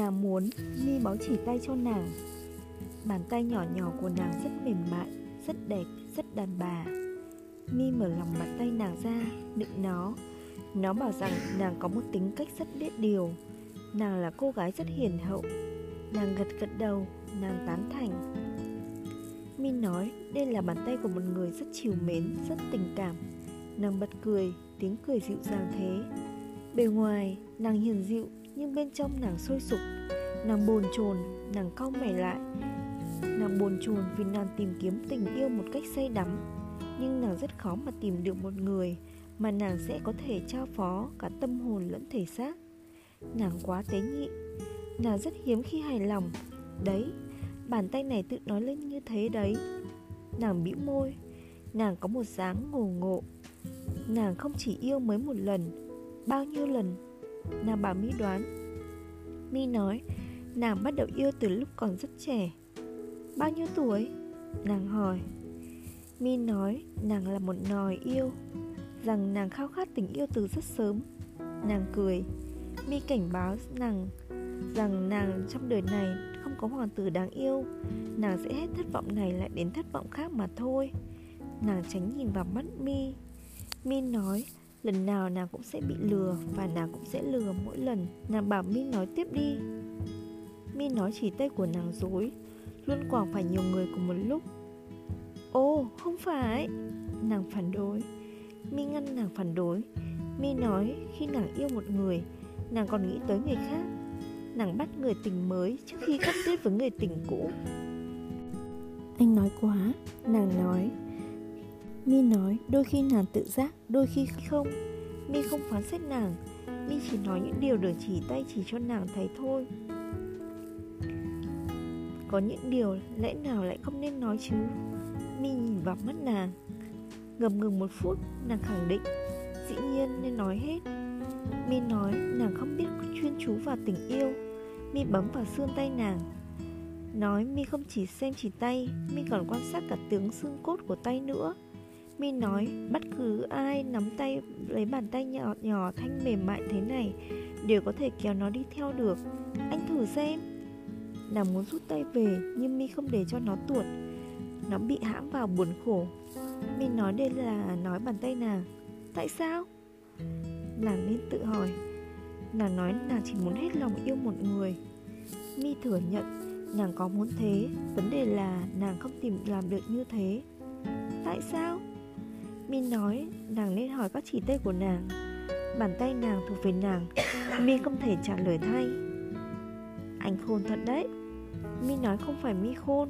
Nàng muốn Mi bó chỉ tay cho nàng. Bàn tay nhỏ nhỏ của nàng rất mềm mại Rất đẹp, rất đàn bà. Mi mở lòng bàn tay nàng ra Đựng nó. Nó bảo rằng nàng có một tính cách rất biết điều. Nàng là cô gái rất hiền hậu. Nàng gật gật đầu Nàng tán thành. Mi nói đây là bàn tay của một người rất chiều mến, rất tình cảm. Nàng bật cười, tiếng cười dịu dàng thế. Bề ngoài, nàng hiền dịu nhưng bên trong nàng sôi sục Nàng bồn chồn, nàng cau mày lại. Nàng bồn chồn vì nàng tìm kiếm tình yêu một cách say đắm. Nhưng nàng rất khó mà tìm được một người Mà nàng sẽ có thể trao phó cả tâm hồn lẫn thể xác. Nàng quá tế nhị Nàng rất hiếm khi hài lòng. Đấy, bàn tay này tự nói lên như thế đấy. Nàng bĩu môi Nàng có một dáng ngổ ngộ. Nàng không chỉ yêu mới một lần Bao nhiêu lần Nàng bảo Mi đoán. Mi nói, Nàng bắt đầu yêu từ lúc còn rất trẻ. Bao nhiêu tuổi? Nàng hỏi. Mi nói, nàng là một nòi yêu. Rằng nàng khao khát tình yêu từ rất sớm. Nàng cười. Mi cảnh báo nàng, Rằng nàng trong đời này không có hoàng tử đáng yêu. Nàng sẽ hết thất vọng này lại đến thất vọng khác mà thôi. Nàng tránh nhìn vào mắt Mi Mi nói lần nào nàng cũng sẽ bị lừa Và nàng cũng sẽ lừa mỗi lần. Nàng bảo Mi nói tiếp đi. Mi nói chỉ tay của nàng dối, Luôn quảng phải nhiều người cùng một lúc. Ồ, không phải. Nàng phản đối. Mi ngăn nàng phản đối. Mi nói khi nàng yêu một người, Nàng còn nghĩ tới người khác. Nàng bắt người tình mới trước khi cắt đứt với người tình cũ. Anh nói quá, Nàng nói. Mi nói, đôi khi nàng tự giác, Đôi khi không. Mi không phán xét nàng, Mi chỉ nói những điều được chỉ tay chỉ cho nàng thấy thôi. Có những điều lẽ nào lại không nên nói chứ? Mi nhìn vào mắt nàng Ngầm ngừng một phút, Nàng khẳng định, Dĩ nhiên nên nói hết. Mi nói, nàng không biết chuyên chú vào tình yêu. Mi bấm vào xương tay nàng. Nói Mi không chỉ xem chỉ tay, Mi còn quan sát cả tướng xương cốt của tay nữa. Min nói, bất cứ ai nắm tay, lấy bàn tay nhỏ nhỏ thanh mềm mại thế này Đều có thể kéo nó đi theo được. Anh thử xem. Nàng muốn rút tay về, nhưng Mi không để cho nó tuột. Nó bị hãm vào buồn khổ. Min nói đây là nói bàn tay nàng. Tại sao? Nàng nên tự hỏi. Nàng nói nàng chỉ muốn hết lòng yêu một người. Mi thừa nhận, Nàng có muốn thế, Vấn đề là nàng không tìm làm được như thế. Tại sao? Mi nói nàng nên hỏi các chỉ tay của nàng. Bàn tay nàng thuộc về nàng Mi không thể trả lời thay. Anh khôn thật đấy. Mi nói không phải Mi khôn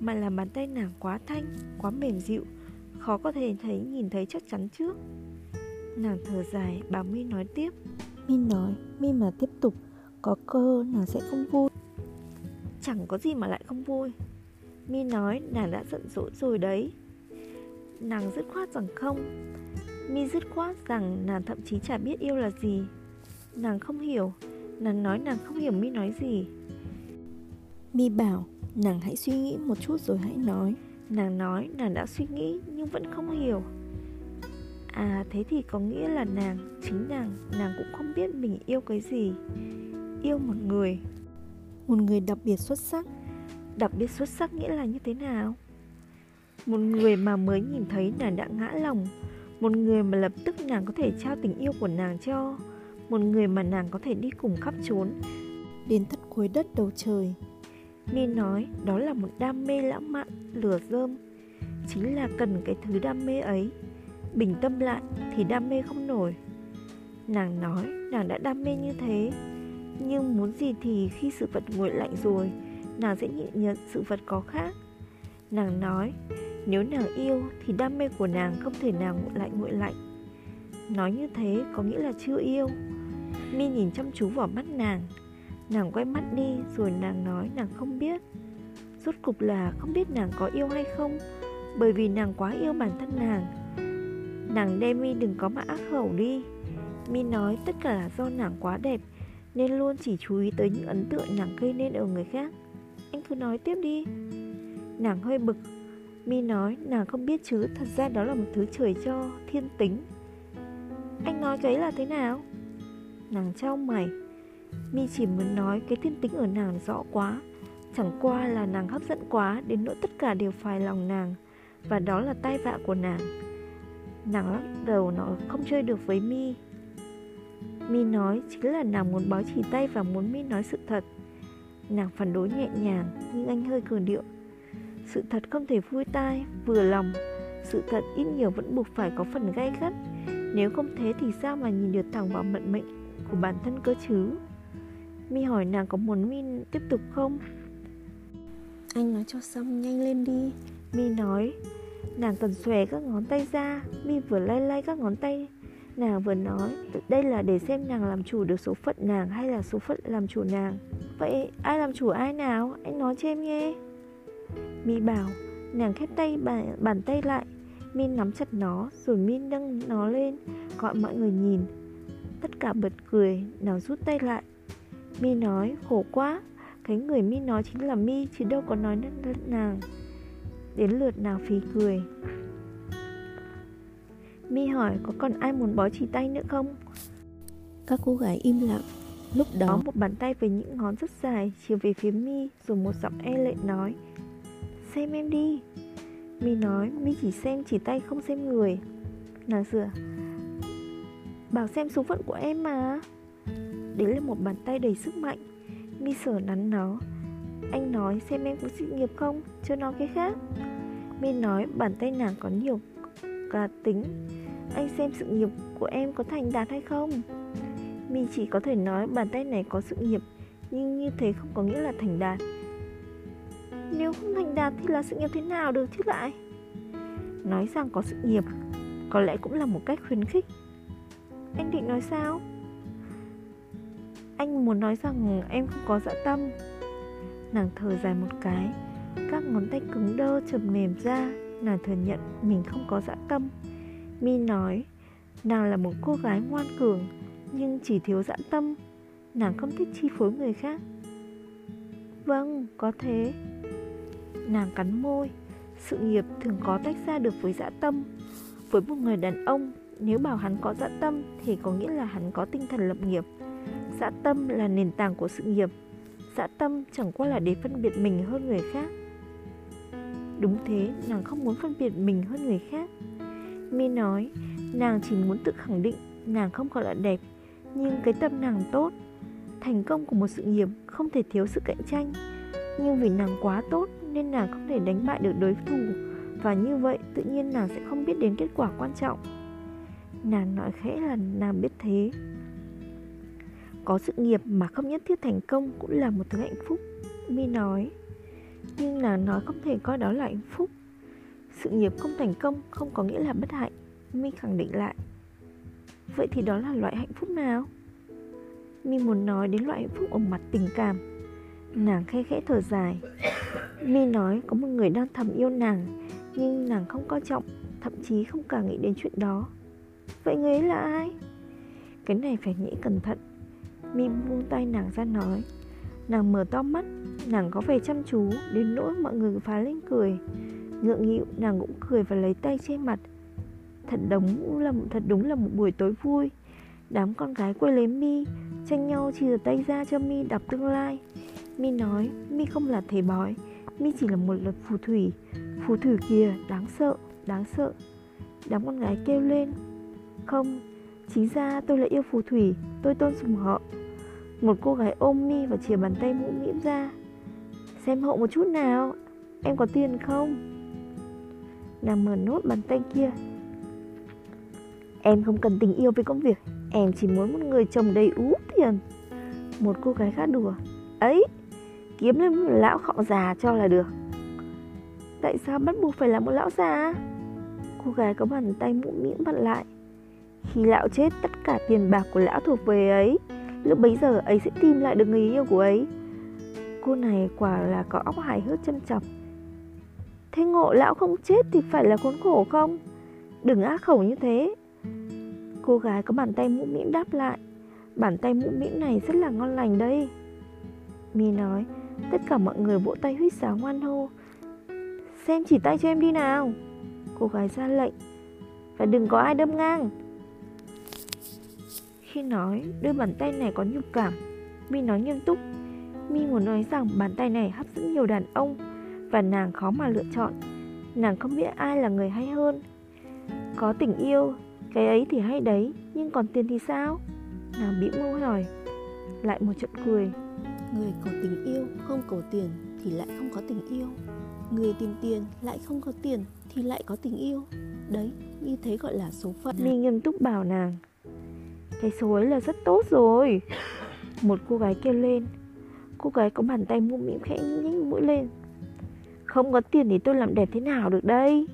Mà là bàn tay nàng quá thanh Quá mềm dịu Khó có thể thấy nhìn thấy chắc chắn trước. Nàng thở dài bảo Mi nói tiếp. Mi nói Mi mà tiếp tục Có cơ nàng sẽ không vui. Chẳng có gì mà lại không vui. Mi nói nàng đã giận dỗi rồi đấy Nàng dứt khoát rằng không. Mi dứt khoát rằng nàng thậm chí chả biết yêu là gì. Nàng không hiểu Nàng nói nàng không hiểu Mi nói gì. Mi bảo Nàng hãy suy nghĩ một chút rồi hãy nói. Nàng nói nàng đã suy nghĩ nhưng vẫn không hiểu. À thế thì có nghĩa là nàng Chính nàng Nàng cũng không biết mình yêu cái gì. Yêu một người. Một người đặc biệt xuất sắc. Đặc biệt xuất sắc nghĩa là như thế nào Một người mà mới nhìn thấy nàng đã ngã lòng. Một người mà lập tức nàng có thể trao tình yêu của nàng cho. Một người mà nàng có thể đi cùng khắp trốn Đến tận cuối đất đầu trời. Mi nói đó là một đam mê lãng mạn, lửa rơm Chính là cần cái thứ đam mê ấy. Bình tâm lại thì đam mê không nổi. Nàng nói nàng đã đam mê như thế. Nhưng muốn gì thì khi sự vật nguội lạnh rồi Nàng sẽ nhịn nhận sự vật có khác. Nàng nói nếu nàng yêu thì đam mê của nàng không thể nào nguội lạnh nguội lạnh. Nói như thế có nghĩa là chưa yêu. Mi nhìn chăm chú vào mắt nàng. Nàng quay mắt đi rồi nàng nói nàng không biết. Rốt cục là không biết nàng có yêu hay không, Bởi vì nàng quá yêu bản thân nàng. Nàng đem mi đừng có mà ác khẩu đi. Mi nói tất cả là do nàng quá đẹp, Nên luôn chỉ chú ý tới những ấn tượng nàng gây nên ở người khác. Anh cứ nói tiếp đi. Nàng hơi bực Mi nói, nàng không biết chứ, Thật ra đó là một thứ trời cho Thiên tính. Anh nói cái là thế nào? Nàng trao mày. Mi chỉ muốn nói cái thiên tính ở nàng rõ quá. Chẳng qua là nàng hấp dẫn quá, Đến nỗi tất cả đều phải lòng nàng, Và đó là tai vạ của nàng. Nàng lắc đầu nó không chơi được với Mi. Mi nói, chính là nàng muốn báo chỉ tay và muốn Mi nói sự thật. Nàng phản đối nhẹ nhàng, Nhưng anh hơi cường điệu. Sự thật không thể vui tai, vừa lòng. Sự thật ít nhiều vẫn buộc phải có phần gay gắt. Nếu không thế thì sao mà nhìn được thẳng vào vận mệnh của bản thân cơ chứ? Mi hỏi nàng có muốn Mi tiếp tục không? Anh nói cho xong nhanh lên đi. Mi nói. Nàng cần xòe các ngón tay ra. Mi vừa lay lay các ngón tay. Nàng vừa nói Đây là để xem nàng làm chủ được số phận nàng Hay là số phận làm chủ nàng. Vậy ai làm chủ ai nào? Anh nói cho em nghe Mi bảo Nàng khép tay bàn, bàn tay lại. Mi nắm chặt nó Rồi Mi nâng nó lên Gọi mọi người nhìn. Tất cả bật cười Nàng rút tay lại. Mi nói khổ quá Cái người Mi nói chính là Mi Chứ đâu có nói đến nàng. Đến lượt nàng phí cười. Mi hỏi có còn ai muốn bó chỉ tay nữa không? Các cô gái im lặng. Lúc đó một bàn tay với những ngón rất dài Chiều về phía Mi Rồi một giọng e lệ nói Xem em đi. Mi nói Mi chỉ xem chỉ tay không xem người. Nàng sửa. Bảo xem số phận của em mà. Đấy là một bàn tay đầy sức mạnh Mi sờ nắn nó. Anh nói xem em có sự nghiệp không? Chưa nói cái khác. Mi nói, bàn tay nàng có nhiều cá tính. Anh xem sự nghiệp của em có thành đạt hay không? Mi chỉ có thể nói, bàn tay này có sự nghiệp, Nhưng như thế không có nghĩa là thành đạt. Nếu không thành đạt thì là sự nghiệp thế nào được chứ lại? Nói rằng có sự nghiệp Có lẽ cũng là một cách khuyến khích. Anh định nói sao? Anh muốn nói rằng em không có dạ tâm. Nàng thở dài một cái Các ngón tay cứng đơ chầm mềm ra Nàng thừa nhận mình không có dạ tâm. Mi nói Nàng là một cô gái ngoan cường Nhưng chỉ thiếu dã tâm. Nàng không thích chi phối người khác. Vâng, có thế. Nàng cắn môi. Sự nghiệp thường có tách ra được với dã tâm. Với một người đàn ông Nếu bảo hắn có dã tâm Thì có nghĩa là hắn có tinh thần lập nghiệp. Dã tâm là nền tảng của sự nghiệp. Dã tâm chẳng qua là để phân biệt mình hơn người khác. Đúng thế, nàng không muốn phân biệt mình hơn người khác. Mi nói, nàng chỉ muốn tự khẳng định nàng không còn là đẹp Nhưng cái tâm nàng tốt. Thành công của một sự nghiệp không thể thiếu sự cạnh tranh. Nhưng vì nàng quá tốt nên nàng không thể đánh bại được đối thủ. Và như vậy, tự nhiên nàng sẽ không biết đến kết quả quan trọng. Nàng nói khẽ là nàng biết thế. Có sự nghiệp mà không nhất thiết thành công cũng là một thứ hạnh phúc, Mi nói. Nhưng nàng nói không thể coi đó là hạnh phúc. Sự nghiệp không thành công không có nghĩa là bất hạnh, Mi khẳng định lại. Vậy thì đó là loại hạnh phúc nào? Mi muốn nói đến loại hạnh phúc ở mặt tình cảm. Nàng khẽ khẽ thở dài. Mi nói, có một người đang thầm yêu nàng, Nhưng nàng không coi trọng, Thậm chí không cả nghĩ đến chuyện đó. Vậy người ấy là ai? Cái này phải nghĩ cẩn thận. Mi buông tay nàng ra nói. Nàng mở to mắt, Nàng có vẻ chăm chú, Đến nỗi mọi người phá lên cười. Ngượng nghịu, nàng cũng cười và lấy tay che mặt. Thật đúng là thật đúng là một buổi tối vui. Đám con gái quay lấy Mi, Tranh nhau chia tay ra cho Mi đọc tương lai. Mi nói, Mi không là thầy bói, Mi chỉ là một luật phù thủy. Phù thủy kia đáng sợ Đáng sợ. Đám con gái kêu lên, Không, Chính ra tôi là yêu phù thủy, Tôi tôn sùng họ. Một cô gái ôm mi và chìa bàn tay mũ mĩm ra, Xem hộ một chút nào, Em có tiền không? Nàng mở nốt bàn tay kia, Em không cần tình yêu với công việc, Em chỉ muốn một người chồng đầy ú tiền. Một cô gái khác đùa, Ấy Kiếm lên một lão khọng già cho là được. Tại sao bắt buộc phải là một lão già? Cô gái có bàn tay mũ mĩm vặn lại. Khi lão chết, tất cả tiền bạc của lão thuộc về ấy. Lúc bấy giờ, ấy sẽ tìm lại được người yêu của ấy. Cô này quả là có óc hài hước châm chọc. Thế ngộ lão không chết thì phải là khốn khổ không? Đừng ác khẩu như thế. Cô gái có bàn tay mũ mĩm đáp lại. Bàn tay mũ mĩm này rất là ngon lành đây. Mi nói Tất cả mọi người vỗ tay huýt sáo ngoan hô. Xem chỉ tay cho em đi nào. Cô gái ra lệnh. Và đừng có ai đâm ngang. Khi nói, đôi bàn tay này có nhục cảm. Mi nói nghiêm túc. Mi muốn nói rằng bàn tay này hấp dẫn nhiều đàn ông. Và nàng khó mà lựa chọn. Nàng không biết ai là người hay hơn. Có tình yêu, Cái ấy thì hay đấy, Nhưng còn tiền thì sao? Nàng bĩu môi hỏi. Lại một trận cười. Người cầu tình yêu không cầu tiền thì lại không có tình yêu. Người tìm tiền lại không có tiền thì lại có tình yêu. Đấy, như thế gọi là số phận. Mi nghiêm túc bảo nàng Cái số ấy là rất tốt rồi. Một cô gái kêu lên. Cô gái có bàn tay mũm mĩm khẽ nhếch mũi lên. Không có tiền thì tôi làm đẹp thế nào được đây?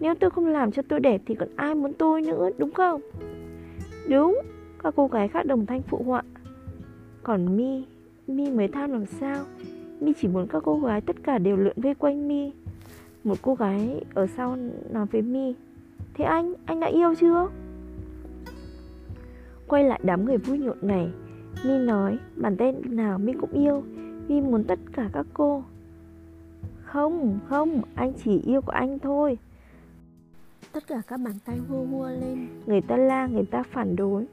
Nếu tôi không làm cho tôi đẹp thì còn ai muốn tôi nữa đúng không? Đúng Các cô gái khác đồng thanh phụ họa. Còn Mi Mi mới tham làm sao? Mi chỉ muốn các cô gái tất cả đều lượn vây quanh Mi. Một cô gái ở sau nói với Mi Thế anh, anh đã yêu chưa? Quay lại đám người vui nhộn này Mi nói bàn tay nào Mi cũng yêu Mi muốn tất cả các cô. Không, không, anh chỉ yêu của anh thôi. Tất cả các bàn tay hua hua lên. Người ta la, người ta phản đối